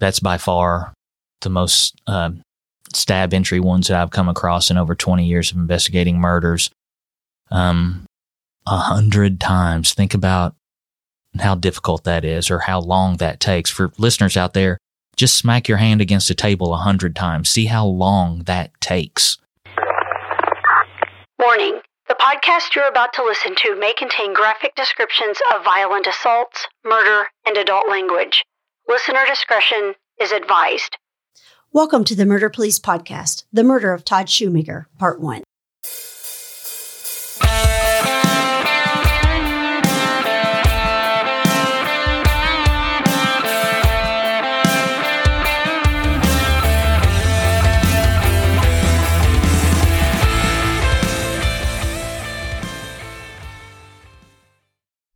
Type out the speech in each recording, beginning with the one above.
that's by far the most uh, stab entry ones that I've come across in over 20 years of investigating murders. Um, a hundred times. Think about how difficult that is or how long that takes. For listeners out there, just smack your hand against a table a hundred times. See how long that takes. Warning. The podcast you're about to listen to may contain graphic descriptions of violent assaults, murder, and adult language. Listener discretion is advised. Welcome to the Murder Police Podcast, The Murder of Todd Schumacher, Part 1.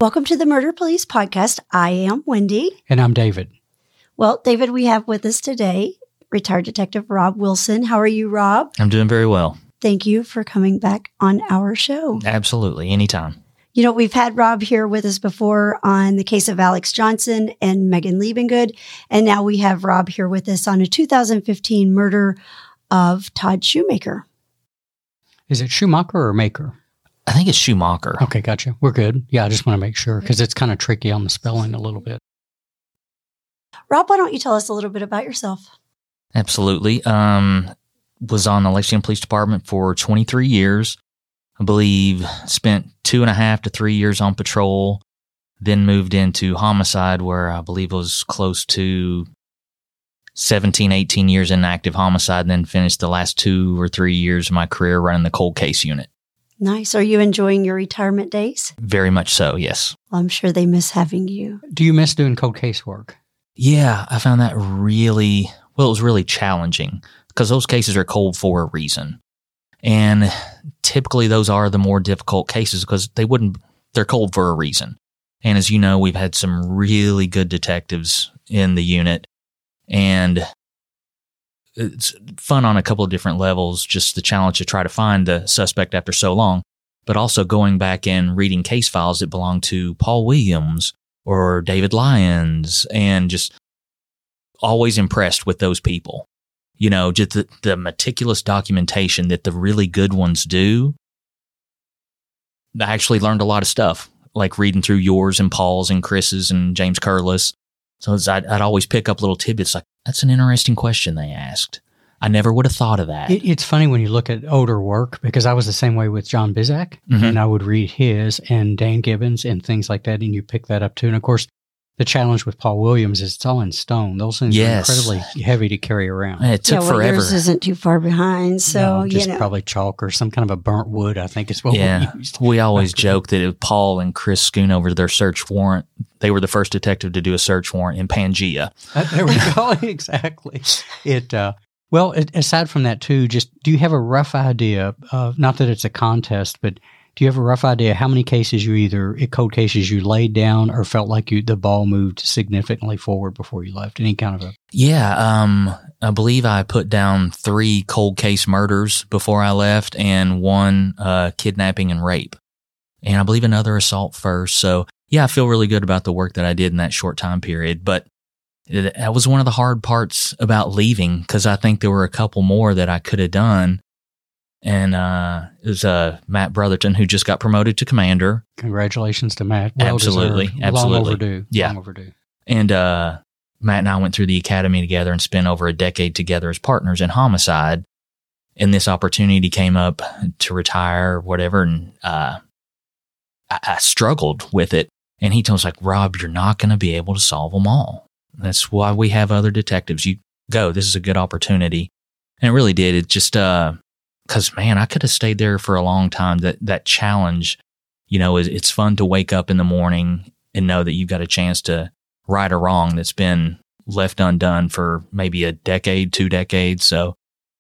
Welcome to the Murder Police Podcast. I am Wendy. And I'm David. Well, David, we have with us today retired detective Rob Wilson. How are you, Rob? I'm doing very well. Thank you for coming back on our show. Absolutely. Anytime. You know, we've had Rob here with us before on the case of Alex Johnson and Megan Liebengood. And now we have Rob here with us on a 2015 murder of Todd Schumacher. Is it Schumacher or Maker? I think it's Schumacher. Okay, gotcha. We're good. Yeah, I just want to make sure because it's kind of tricky on the spelling a little bit. Rob, why don't you tell us a little bit about yourself? Absolutely. Um, was on the Lexington Police Department for 23 years. I believe spent two and a half to three years on patrol, then moved into homicide where I believe it was close to 17, 18 years in active homicide, and then finished the last two or three years of my career running the cold case unit. Nice. Are you enjoying your retirement days? Very much so, yes. Well, I'm sure they miss having you. Do you miss doing cold case work? Yeah, I found that really, well, it was really challenging because those cases are cold for a reason. And typically those are the more difficult cases because they wouldn't, they're cold for a reason. And as you know, we've had some really good detectives in the unit and it's fun on a couple of different levels, just the challenge to try to find the suspect after so long, but also going back and reading case files that belong to Paul Williams or David Lyons and just always impressed with those people. You know, just the, the meticulous documentation that the really good ones do. I actually learned a lot of stuff, like reading through yours and Paul's and Chris's and James Curlis. So I'd, I'd always pick up little tidbits like, that's an interesting question they asked. I never would have thought of that. It, it's funny when you look at older work because I was the same way with John Bizak, Mhm. and I would read his and Dan Gibbons and things like that, and you pick that up too. And of course, the challenge with Paul Williams is it's all in stone. Those things Yes. are incredibly heavy to carry around. It took yeah, well, forever. yours isn't too far behind. So, No, just you know. probably chalk or some kind of a burnt wood. I think is what yeah, we used. we always joke that if Paul and Chris Schoonover their search warrant, they were the first detective to do a search warrant in Pangea. Uh, there we go. exactly. It. Uh, well, aside from that, too, just do you have a rough idea of not that it's a contest, but do you have a rough idea how many cases you either eh, cold cases you laid down or felt like you the ball moved significantly forward before you left? Any kind of a Yeah, um, I believe I put down three cold case murders before I left, and one uh, kidnapping and rape, and I believe another assault first. So yeah, I feel really good about the work that I did in that short time period. But that was one of the hard parts about leaving because I think there were a couple more that I could have done. And uh, it was uh, Matt Brotherton who just got promoted to commander. congratulations to Matt? Well Absolutely, deserved. absolutely. Long overdue. Yeah. Long overdue. And uh, Matt and I went through the academy together and spent over a decade together as partners in homicide. And this opportunity came up to retire or whatever. And uh, I, I struggled with it. And he told us, like, Rob, you're not going to be able to solve them all. That's why we have other detectives. You go. This is a good opportunity. And it really did. It just, uh, cause man, I could have stayed there for a long time. That, that challenge, you know, is, it's fun to wake up in the morning and know that you've got a chance to right or wrong that's been left undone for maybe a decade, two decades. So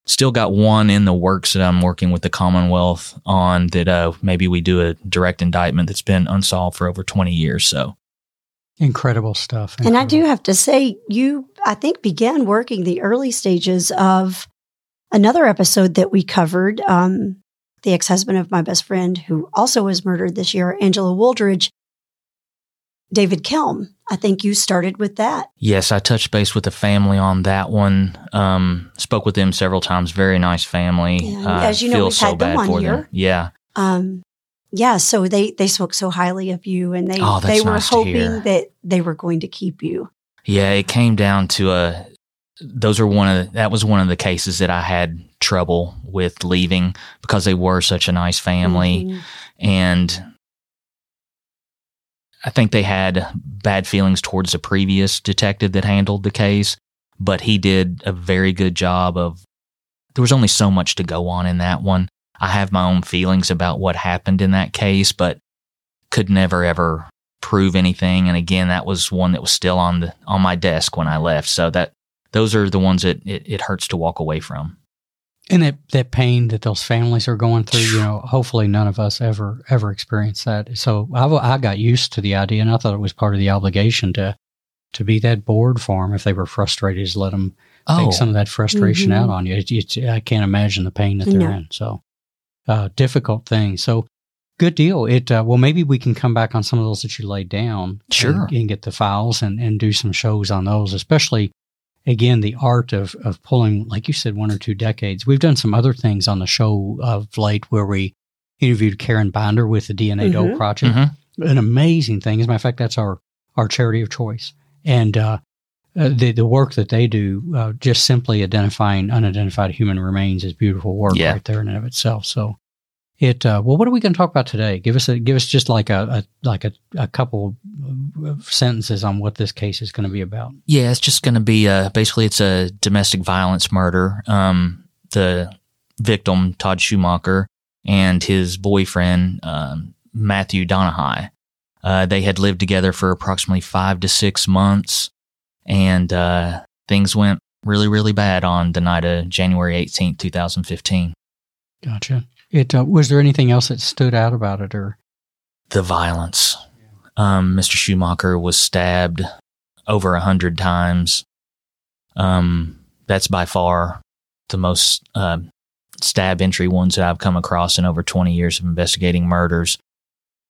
still got one in the works that I'm working with the Commonwealth on that uh, maybe we do a direct indictment that's been unsolved for over 20 years. So Incredible stuff. And I do have to say, you, I think, began working the early stages of another episode that we covered. Um, the ex husband of my best friend, who also was murdered this year, Angela Wooldridge. David Kelm. I think you started with that. Yes, I touched base with the family on that one. Um, spoke with them several times. Very nice family. Yeah, as you know, we've so had them on here. them. Yeah. Um, yeah, so they they spoke so highly of you, and they Oh, they were nice hoping that they were going to keep you. Yeah, it came down to a. Those are one of the, that was one of the cases that I had trouble with leaving because they were such a nice family, Mhm. and I think they had bad feelings towards the previous detective that handled the case, but he did a very good job of. There was only so much to go on in that one. I have my own feelings about what happened in that case, but could never ever prove anything. And again, that was one that was still on the on my desk when I left. So that those are the ones that it, it hurts to walk away from. And that, that pain that those families are going through, you know, hopefully none of us ever ever experience that. So I, I got used to the idea, and I thought it was part of the obligation to to be that board for them if they were frustrated, is let them Oh, take some of that frustration Mhm. out on you. It, it's- I can't imagine the pain that they're No. in. So uh, difficult thing. So good deal. It uh, well maybe we can come back on some of those that you laid down. Sure. and, and get the files and and do some shows on those, especially. Again, the art of, of pulling, like you said, one or two decades. We've done some other things on the show of late where we interviewed Karen Binder with the DNA Doe Mhm. Project Mhm. an amazing thing. As a matter of fact, that's our, our charity of choice. And uh, uh, the, the work that they do, uh, just simply identifying unidentified human remains is beautiful work Yeah. right there in and of itself. So it, uh, well, what are we going to talk about today? Give us a, give us just like a, a like a, a couple sentences on what this case is going to be about. Yeah, it's just going to be uh basically it's a domestic violence murder. Um, the victim Todd Schumacher and his boyfriend um, Matthew Donahue. Uh, they had lived together for approximately five to six months, and uh, things went really, really bad on the night of January eighteenth, two thousand fifteen. Gotcha. It, uh, was there anything else that stood out about it or? the violence. Um, Mr. Schumacher was stabbed over a hundred times. Um, that's by far the most uh, stab entry ones that I've come across in over 20 years of investigating murders.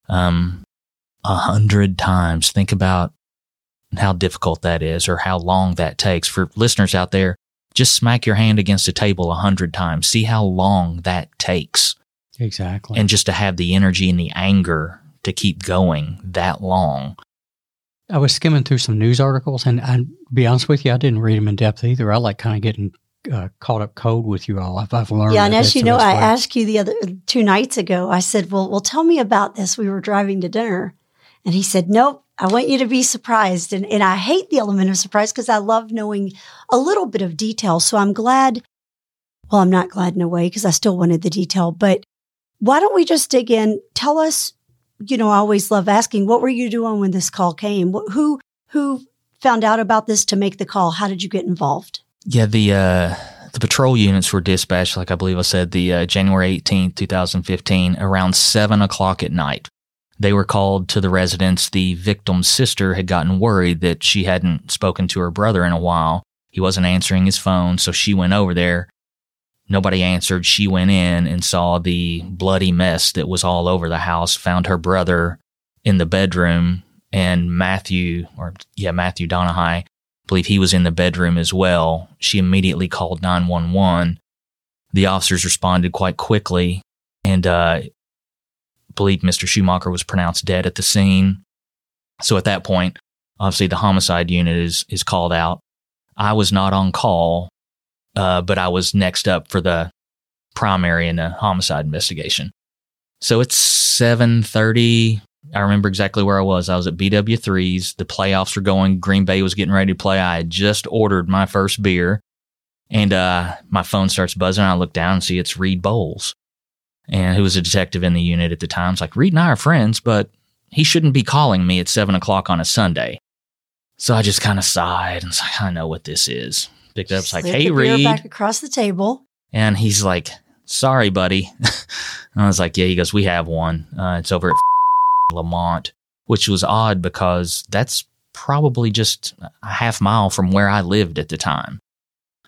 Um, a hundred times. Think about how difficult that is or how long that takes. For listeners out there, just smack your hand against a table a hundred times. See how long that takes Exactly. and just to have the energy and the anger to keep going that long. I was skimming through some news articles, and I be honest with you, I didn't read them in depth either. I like kind of getting uh, caught up code with you all. I've, I've learned. Yeah, and as you know, I way. asked you the other two nights ago. I said, "Well, well, tell me about this." We were driving to dinner, and he said, "Nope, I want you to be surprised." And and I hate the element of surprise because I love knowing a little bit of detail. So I'm glad. Well, I'm not glad in a way because I still wanted the detail. But why don't we just dig in? Tell us. You know, I always love asking, "What were you doing when this call came? Who who found out about this to make the call? How did you get involved?" Yeah, the uh, the patrol units were dispatched, like I believe I said, the uh, January 18th, 2015, around 7 o'clock at night. They were called to the residence. The victim's sister had gotten worried that she hadn't spoken to her brother in a while. He wasn't answering his phone, so she went over there. Nobody answered. She went in and saw the bloody mess that was all over the house, found her brother in the bedroom, and Matthew, or yeah, Matthew Donahue, I believe he was in the bedroom as well. She immediately called 911. The officers responded quite quickly and uh, believed Mr. Schumacher was pronounced dead at the scene. So at that point, obviously the homicide unit is, is called out. I was not on call, uh, but I was next up for the primary in the homicide investigation. So it's 7:30. I remember exactly where I was. I was at BW3's. The playoffs were going. Green Bay was getting ready to play. I had just ordered my first beer, and uh, my phone starts buzzing. I look down and see it's Reed Bowles, and who was a detective in the unit at the time. It's like Reed and I are friends, but he shouldn't be calling me at seven o'clock on a Sunday. So I just kind of sighed and was like, I know what this is. Picked up, it's like, hey, Reed. back across the table. And he's like, sorry, buddy. and I was like, yeah, he goes, we have one. Uh, it's over at Lamont, which was odd because that's probably just a half mile from where I lived at the time.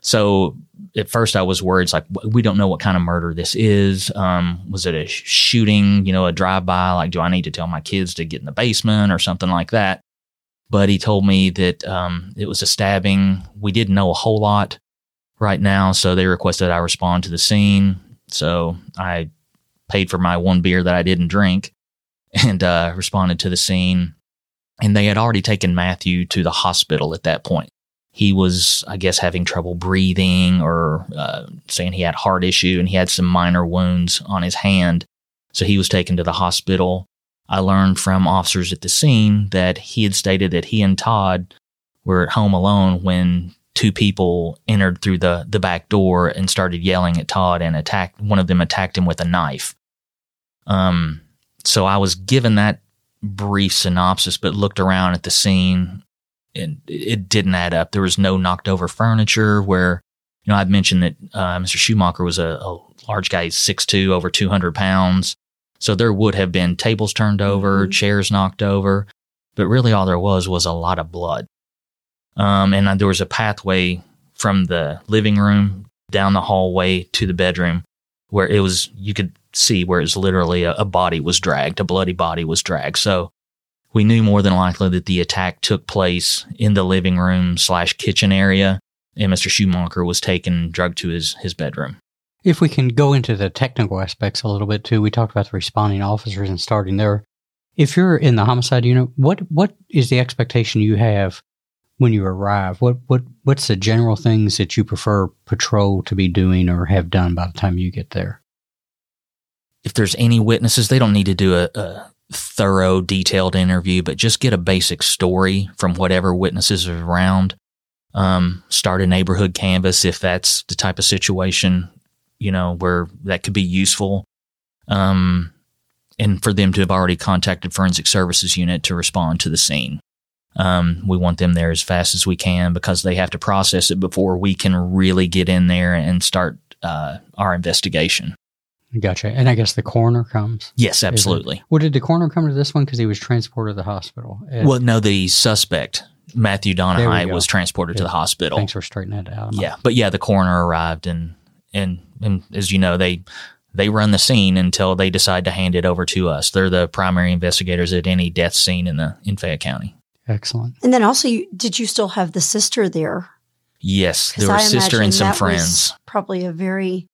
So at first I was worried, it's like, we don't know what kind of murder this is. Um, was it a shooting, you know, a drive by? Like, do I need to tell my kids to get in the basement or something like that? But he told me that um, it was a stabbing. We didn't know a whole lot right now. So they requested I respond to the scene. So I paid for my one beer that I didn't drink and uh, responded to the scene. And they had already taken Matthew to the hospital at that point. He was, I guess, having trouble breathing or uh, saying he had heart issue and he had some minor wounds on his hand. So he was taken to the hospital. I learned from officers at the scene that he had stated that he and Todd were at home alone when two people entered through the, the back door and started yelling at Todd and attacked one of them attacked him with a knife. Um, so I was given that brief synopsis, but looked around at the scene and it didn't add up. There was no knocked over furniture where, you know, I'd mentioned that uh, Mr. Schumacher was a, a large guy, 6'2, over 200 pounds. So there would have been tables turned over, mm-hmm. chairs knocked over, but really all there was was a lot of blood. Um, and there was a pathway from the living room down the hallway to the bedroom where it was, you could see where it's literally a, a body was dragged, a bloody body was dragged. So we knew more than likely that the attack took place in the living room slash kitchen area, and Mr. Schumacher was taken, drugged to his, his bedroom. If we can go into the technical aspects a little bit too, we talked about the responding officers and starting there. If you're in the homicide unit, what what is the expectation you have when you arrive? What what what's the general things that you prefer patrol to be doing or have done by the time you get there? If there's any witnesses, they don't need to do a, a thorough, detailed interview, but just get a basic story from whatever witnesses are around. Um, start a neighborhood canvas if that's the type of situation, you know, where that could be useful. Um, and for them to have already contacted forensic services unit to respond to the scene. Um, we want them there as fast as we can because they have to process it before we can really get in there and start uh, our investigation. Gotcha. And I guess the coroner comes. Yes, absolutely. Well, did the coroner come to this one because he was transported to the hospital? And well, no, the suspect Matthew Donahue was transported yeah. to the hospital. Thanks for straightening that out. Yeah, but yeah, the coroner arrived and and and as you know, they they run the scene until they decide to hand it over to us. They're the primary investigators at any death scene in the in Fayette County. Excellent. And then also, did you still have the sister there? Yes, there was sister and some friends. probably a very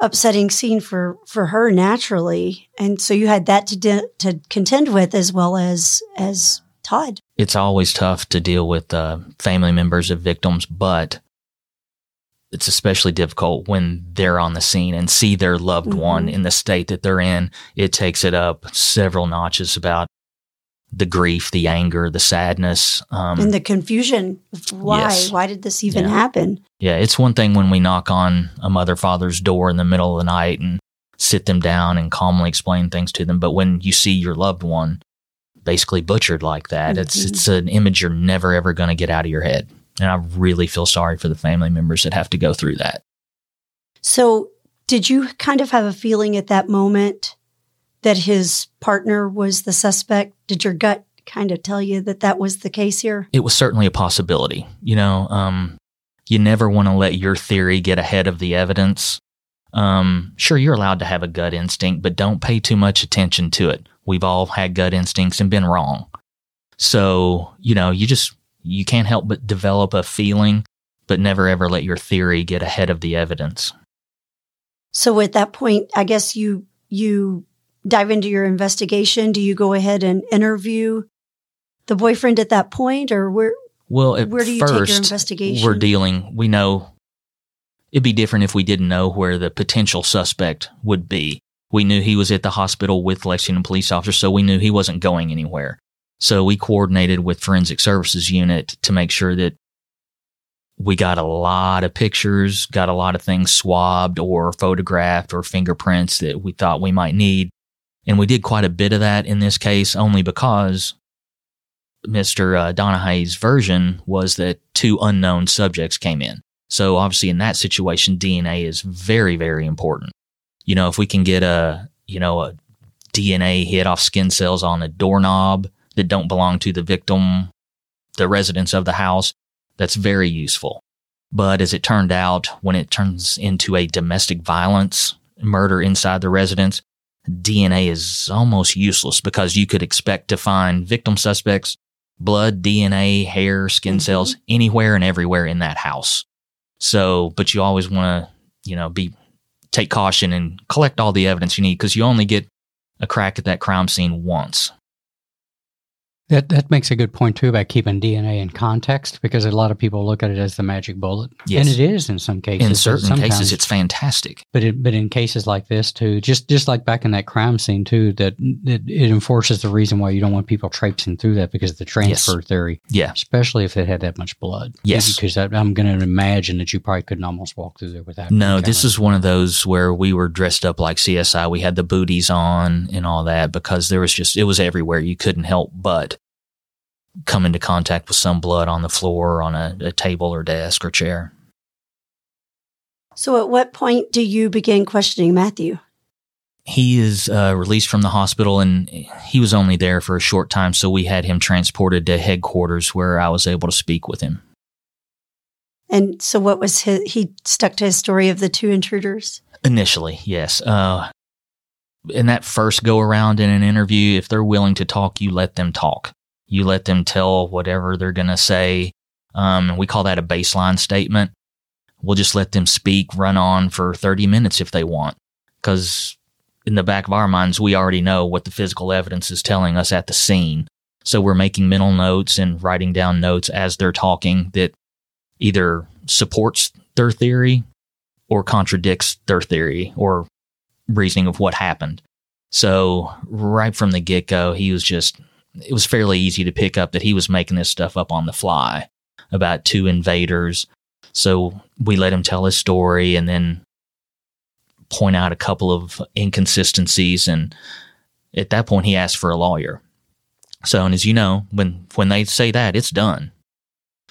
upsetting scene for for her naturally, and so you had that to de- to contend with as well as as Todd. It's always tough to deal with uh, family members of victims, but it's especially difficult when they're on the scene and see their loved mm-hmm. one in the state that they're in. It takes it up several notches about the grief, the anger, the sadness, um, and the confusion. Why? Yes. Why did this even yeah. happen? Yeah, it's one thing when we knock on a mother father's door in the middle of the night and sit them down and calmly explain things to them, but when you see your loved one basically butchered like that, mm-hmm. it's it's an image you're never ever going to get out of your head. And I really feel sorry for the family members that have to go through that. So, did you kind of have a feeling at that moment that his partner was the suspect? Did your gut kind of tell you that that was the case here? It was certainly a possibility. You know, um, you never want to let your theory get ahead of the evidence. Um, sure, you're allowed to have a gut instinct, but don't pay too much attention to it. We've all had gut instincts and been wrong. So, you know, you just, you can't help but develop a feeling, but never ever let your theory get ahead of the evidence. So at that point, I guess you, you dive into your investigation? Do you go ahead and interview the boyfriend at that point, or where? Well, at where do you first, take your investigation? We're dealing. We know it'd be different if we didn't know where the potential suspect would be. We knew he was at the hospital with Lexington police officers, so we knew he wasn't going anywhere. So we coordinated with forensic services unit to make sure that we got a lot of pictures, got a lot of things swabbed or photographed or fingerprints that we thought we might need. And we did quite a bit of that in this case only because Mr. Uh, Donahue's version was that two unknown subjects came in. So obviously in that situation, DNA is very, very important. You know, if we can get a, you know, a DNA hit off skin cells on a doorknob that don't belong to the victim, the residents of the house, that's very useful. But as it turned out, when it turns into a domestic violence murder inside the residence, DNA is almost useless because you could expect to find victim suspects, blood, DNA, hair, skin mm-hmm. cells anywhere and everywhere in that house. So, but you always want to, you know, be take caution and collect all the evidence you need because you only get a crack at that crime scene once. That that makes a good point too about keeping DNA in context because a lot of people look at it as the magic bullet, yes. and it is in some cases. In certain cases, it's fantastic. But it, but in cases like this too, just just like back in that crime scene too, that it, it enforces the reason why you don't want people traipsing through that because of the transfer yes. theory. Yeah, especially if it had that much blood. Yes, because I, am going to imagine that you probably couldn't almost walk through there without. No, this is one of those where we were dressed up like CSI. We had the booties on and all that because there was just it was everywhere. You couldn't help but come into contact with some blood on the floor, on a, a table or desk or chair. So, at what point do you begin questioning Matthew? He is uh, released from the hospital and he was only there for a short time, so we had him transported to headquarters where I was able to speak with him. And so, what was his? He stuck to his story of the two intruders? Initially, yes. Uh, in that first go around in an interview, if they're willing to talk, you let them talk. You let them tell whatever they're going to say. Um, we call that a baseline statement. We'll just let them speak, run on for 30 minutes if they want. Because in the back of our minds, we already know what the physical evidence is telling us at the scene. So we're making mental notes and writing down notes as they're talking that either supports their theory or contradicts their theory or reasoning of what happened. So right from the get go, he was just it was fairly easy to pick up that he was making this stuff up on the fly about two invaders. So we let him tell his story and then point out a couple of inconsistencies. And at that point, he asked for a lawyer. So, and as you know, when when they say that, it's done.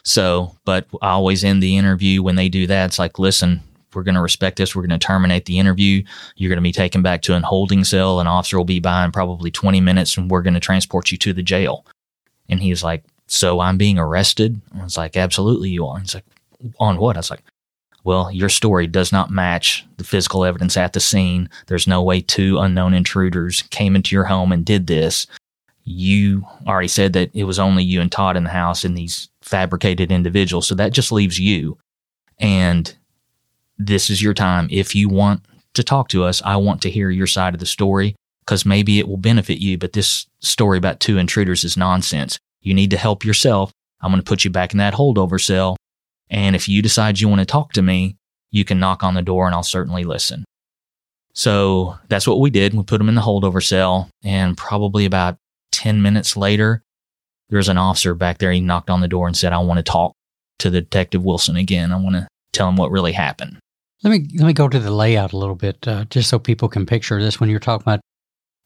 So, but I always end the interview when they do that. It's like, listen, we're going to respect this. We're going to terminate the interview. You're going to be taken back to an holding cell. An officer will be by in probably 20 minutes and we're going to transport you to the jail. And he's like, So I'm being arrested? I was like, Absolutely, you are. He's like, On what? I was like, Well, your story does not match the physical evidence at the scene. There's no way two unknown intruders came into your home and did this. You already said that it was only you and Todd in the house and these fabricated individuals. So that just leaves you. And this is your time. If you want to talk to us, I want to hear your side of the story because maybe it will benefit you. But this story about two intruders is nonsense. You need to help yourself. I'm going to put you back in that holdover cell. And if you decide you want to talk to me, you can knock on the door and I'll certainly listen. So that's what we did. We put him in the holdover cell. And probably about 10 minutes later, there's an officer back there. He knocked on the door and said, I want to talk to the Detective Wilson again. I want to tell him what really happened. Let me let me go to the layout a little bit, uh, just so people can picture this. When you're talking about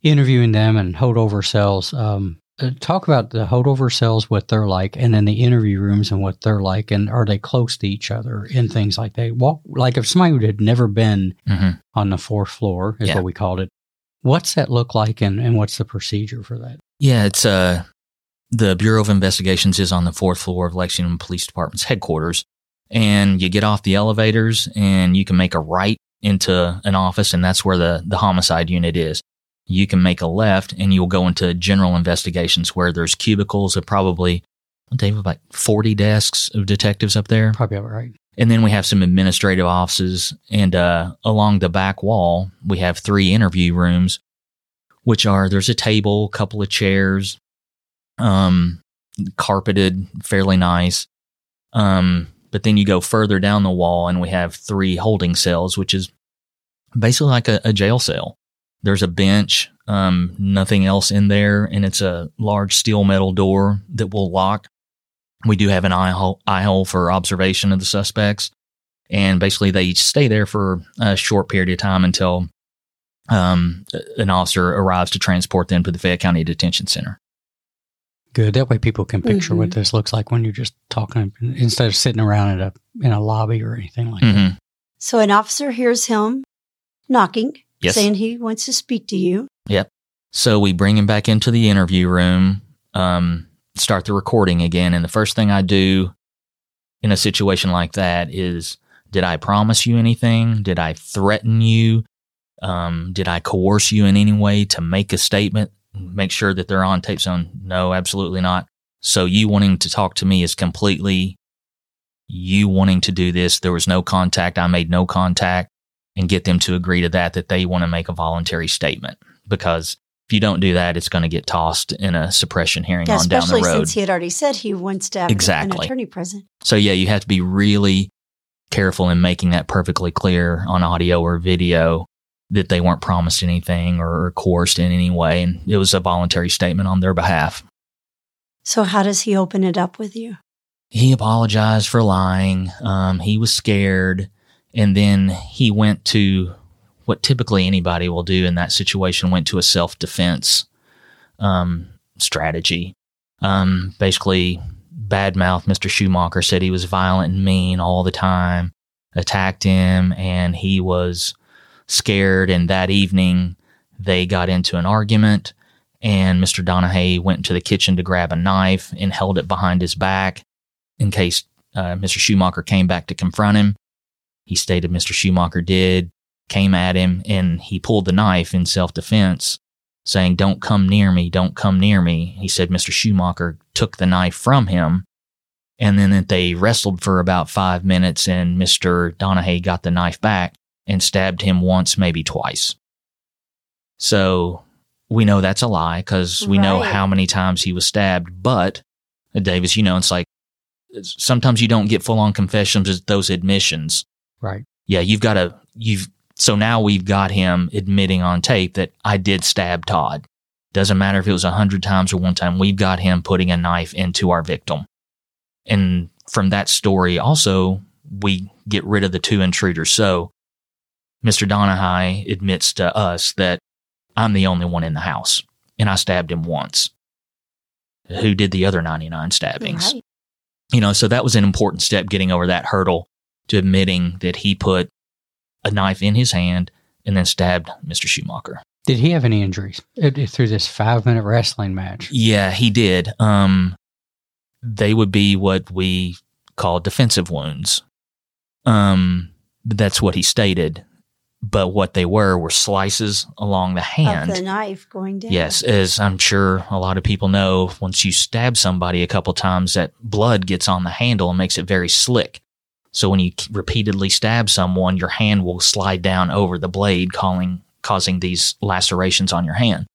interviewing them and holdover cells, um, uh, talk about the holdover cells, what they're like, and then the interview rooms and what they're like, and are they close to each other and things like that. Walk like if somebody had never been mm-hmm. on the fourth floor, is yeah. what we called it. What's that look like, and, and what's the procedure for that? Yeah, it's uh the Bureau of Investigations is on the fourth floor of Lexington Police Department's headquarters and you get off the elevators and you can make a right into an office and that's where the, the homicide unit is. You can make a left and you'll go into general investigations where there's cubicles of probably, David, like 40 desks of detectives up there. Probably about right. And then we have some administrative offices and uh, along the back wall, we have three interview rooms, which are, there's a table, a couple of chairs, um, carpeted, fairly nice. Um, but then you go further down the wall and we have three holding cells, which is basically like a, a jail cell. There's a bench, um, nothing else in there, and it's a large steel metal door that will lock. We do have an eye hole, eye hole for observation of the suspects, and basically they stay there for a short period of time until um, an officer arrives to transport them to the Fayette County Detention Center. Good. That way people can picture mm-hmm. what this looks like when you're just talking instead of sitting around in a in a lobby or anything like mm-hmm. that. So an officer hears him knocking, yes. saying he wants to speak to you. Yep. So we bring him back into the interview room, um, start the recording again, and the first thing I do in a situation like that is did I promise you anything? Did I threaten you? Um, did I coerce you in any way to make a statement? Make sure that they're on tape zone. No, absolutely not. So you wanting to talk to me is completely you wanting to do this. There was no contact. I made no contact and get them to agree to that, that they want to make a voluntary statement because if you don't do that, it's going to get tossed in a suppression hearing yeah, on down the road. Especially since he had already said he wants to have Exactly. an attorney present. So yeah, you have to be really careful in making that perfectly clear on audio or video that they weren't promised anything or coerced in any way. And it was a voluntary statement on their behalf. So how does he open it up with you? He apologized for lying. Um, he was scared. And then he went to what typically anybody will do in that situation, went to a self defense um, strategy. Um, basically, badmouth Mr. Schumacher, said he was violent and mean all the time, attacked him, and he was scared. And that evening, they got into an argument, and Mr. Donahue went into the kitchen to grab a knife and held it behind his back in case uh, Mr. Schumacher came back to confront him. He stated Mr. Schumacher did, came at him, and he pulled the knife in self defense, saying, Don't come near me, don't come near me. He said Mr. Schumacher took the knife from him. And then that they wrestled for about five minutes, and Mr. Donahue got the knife back and stabbed him once, maybe twice. So we know that's a lie because we know how many times he was stabbed. But David, you know, it's like sometimes you don't get full on confessions, it's those admissions. Right. Yeah, you've got to, you've, so now we've got him admitting on tape that I did stab Todd. Doesn't matter if it was a hundred times or one time, we've got him putting a knife into our victim. And from that story, also, we get rid of the two intruders. So Mr. Donahue admits to us that I'm the only one in the house and I stabbed him once. Who did the other 99 stabbings? Right. You know, so that was an important step getting over that hurdle to admitting that he put a knife in his hand and then stabbed Mr. Schumacher. Did he have any injuries uh, through this five minute wrestling match? Yeah, he did. Um, they would be what we call defensive wounds. Um, that's what he stated. But what they were were slices along the hand. Of the knife going down. Yes, as I'm sure a lot of people know, once you stab somebody a couple times, that blood gets on the handle and makes it very slick. So when you repeatedly stab someone, your hand will slide down over the blade, calling, causing these lacerations on your hand.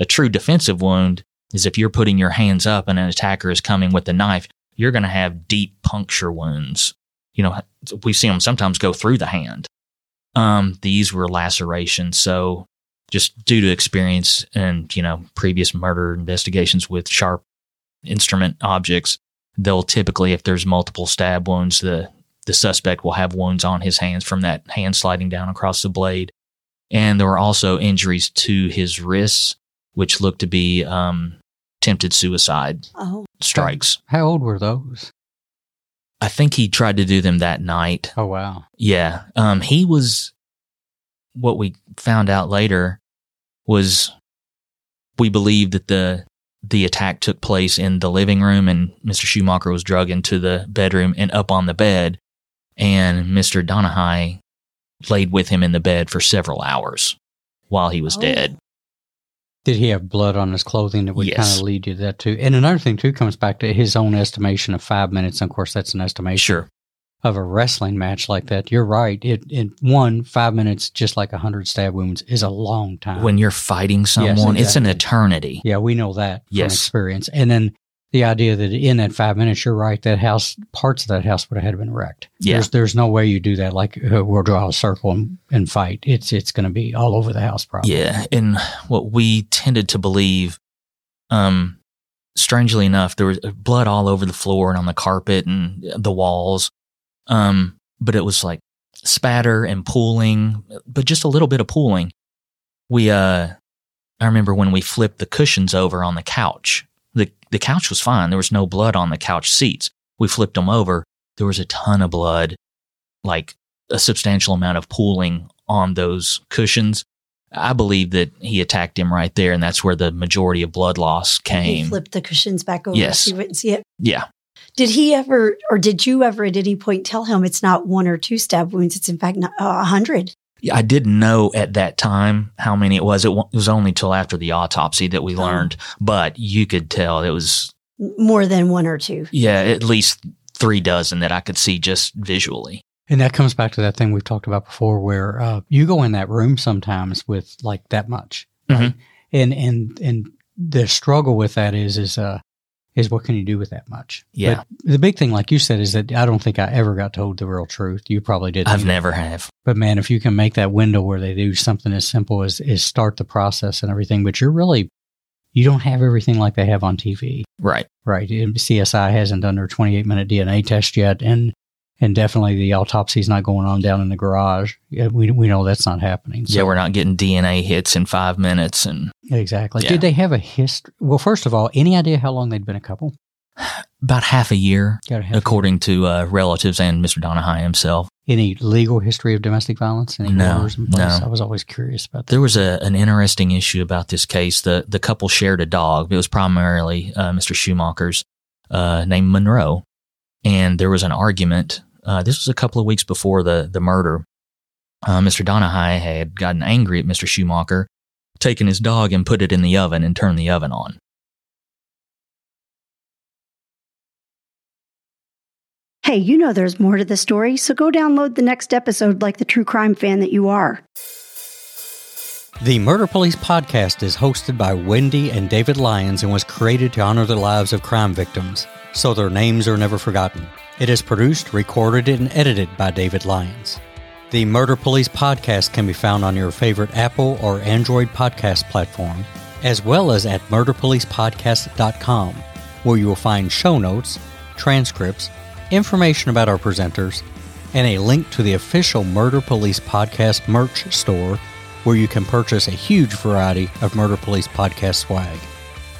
A true defensive wound is if you're putting your hands up and an attacker is coming with a knife, you're going to have deep puncture wounds. You know, we see them sometimes go through the hand. Um, these were lacerations. So just due to experience and you know previous murder investigations with sharp instrument objects they'll typically if there's multiple stab wounds the the suspect will have wounds on his hands from that hand sliding down across the blade and there were also injuries to his wrists which looked to be um, attempted suicide Oh, strikes How old were those? I think he tried to do them that night Oh, wow. Yeah. Um, he was what we found out later was we believe that the the attack took place in the living room and Mr. Schumacher was drug into the bedroom and up on the bed and Mr. Donahue laid with him in the bed for several hours while he was Oh. dead. Did he have blood on his clothing that would Yes. kind of lead you to that too? And another thing too comes back to his own estimation of five minutes. And of course, that's an estimation Sure. of a wrestling match like that. You're right. It in one five minutes, just like a hundred stab wounds, is a long time. When you're fighting someone, it's an eternity. yeah, we know that from Yes. experience. And then the idea that in that five minutes, you're right. That house, parts of that house would have had been wrecked. Yeah. There's, there's no way you do that. Like uh, we'll draw a circle and, and fight. It's it's going to be all over the house, probably. Yeah, and what we tended to believe, um, strangely enough, there was blood all over the floor and on the carpet and the walls. Um, but it was like spatter and pooling, but just a little bit of pooling. We, uh, I remember when we flipped the cushions over on the couch. The The couch was fine. There was no blood on the couch seats. We flipped them over. There was a ton of blood, like a substantial amount of pooling on those cushions. I believe that he attacked him right there, and that's where the majority of blood loss came. he flipped the cushions back over Yes. so you wouldn't see it. Yeah, Did he ever, or did you ever at any point tell him it's not one or two stab wounds? It's in fact uh, a hundred. I didn't know at that time how many it was. It was only till after the autopsy that we oh. learned, but you could tell it was more than one or two. Yeah, at least three dozen that I could see just visually. And that comes back to that thing we've talked about before, where uh, you go in that room sometimes with like that much, right? mm-hmm. and and and the struggle with that is is uh is what can you do with that much? Yeah. But the big thing, like you said, is that I don't think I ever got told the real truth. You probably did. I've never have. But man, if you can make that window where they do something as simple as is start the process and everything, but you're really you don't have everything like they have on TV. Right. Right. CSI hasn't done their 28 minute DNA test yet, and and definitely the autopsy is not going on down in the garage. We we know that's not happening. So. Yeah, we're not getting DNA hits in five minutes, and exactly. Yeah. Did they have a history? Well, first of all, any idea how long they'd been a couple? About half a year, according to uh, relatives and Mr. Donahue himself. Any legal history of domestic violence? Any no, no. I was always curious about that. There was a, an interesting issue about this case. The the couple shared a dog. It was primarily uh, Mr. Schumacher's, uh, named Monroe, and there was an argument. Uh, this was a couple of weeks before the the murder. Uh, Mr. Donahue had gotten angry at Mr. Schumacher, taken his dog and put it in the oven and turned the oven on. Hey, you know there's more to the story, so go download the next episode like the true crime fan that you are. The Murder Police podcast is hosted by Wendy and David Lyons and was created to honor the lives of crime victims, so their names are never forgotten. It is produced, recorded, and edited by David Lyons. The Murder Police podcast can be found on your favorite Apple or Android podcast platform, as well as at murderpolicepodcast.com, where you will find show notes, transcripts, information about our presenters, and a link to the official Murder Police Podcast merch store, where you can purchase a huge variety of Murder Police Podcast swag.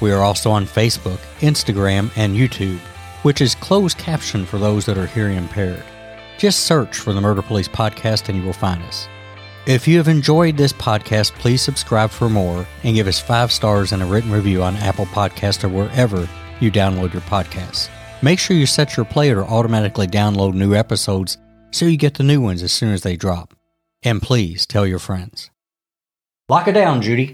We are also on Facebook, Instagram, and YouTube which is closed caption for those that are hearing impaired. Just search for the Murder Police Podcast and you will find us. If you have enjoyed this podcast, please subscribe for more and give us five stars and a written review on Apple Podcast or wherever you download your podcasts. Make sure you set your player to automatically download new episodes so you get the new ones as soon as they drop. And please tell your friends. Lock it down, Judy.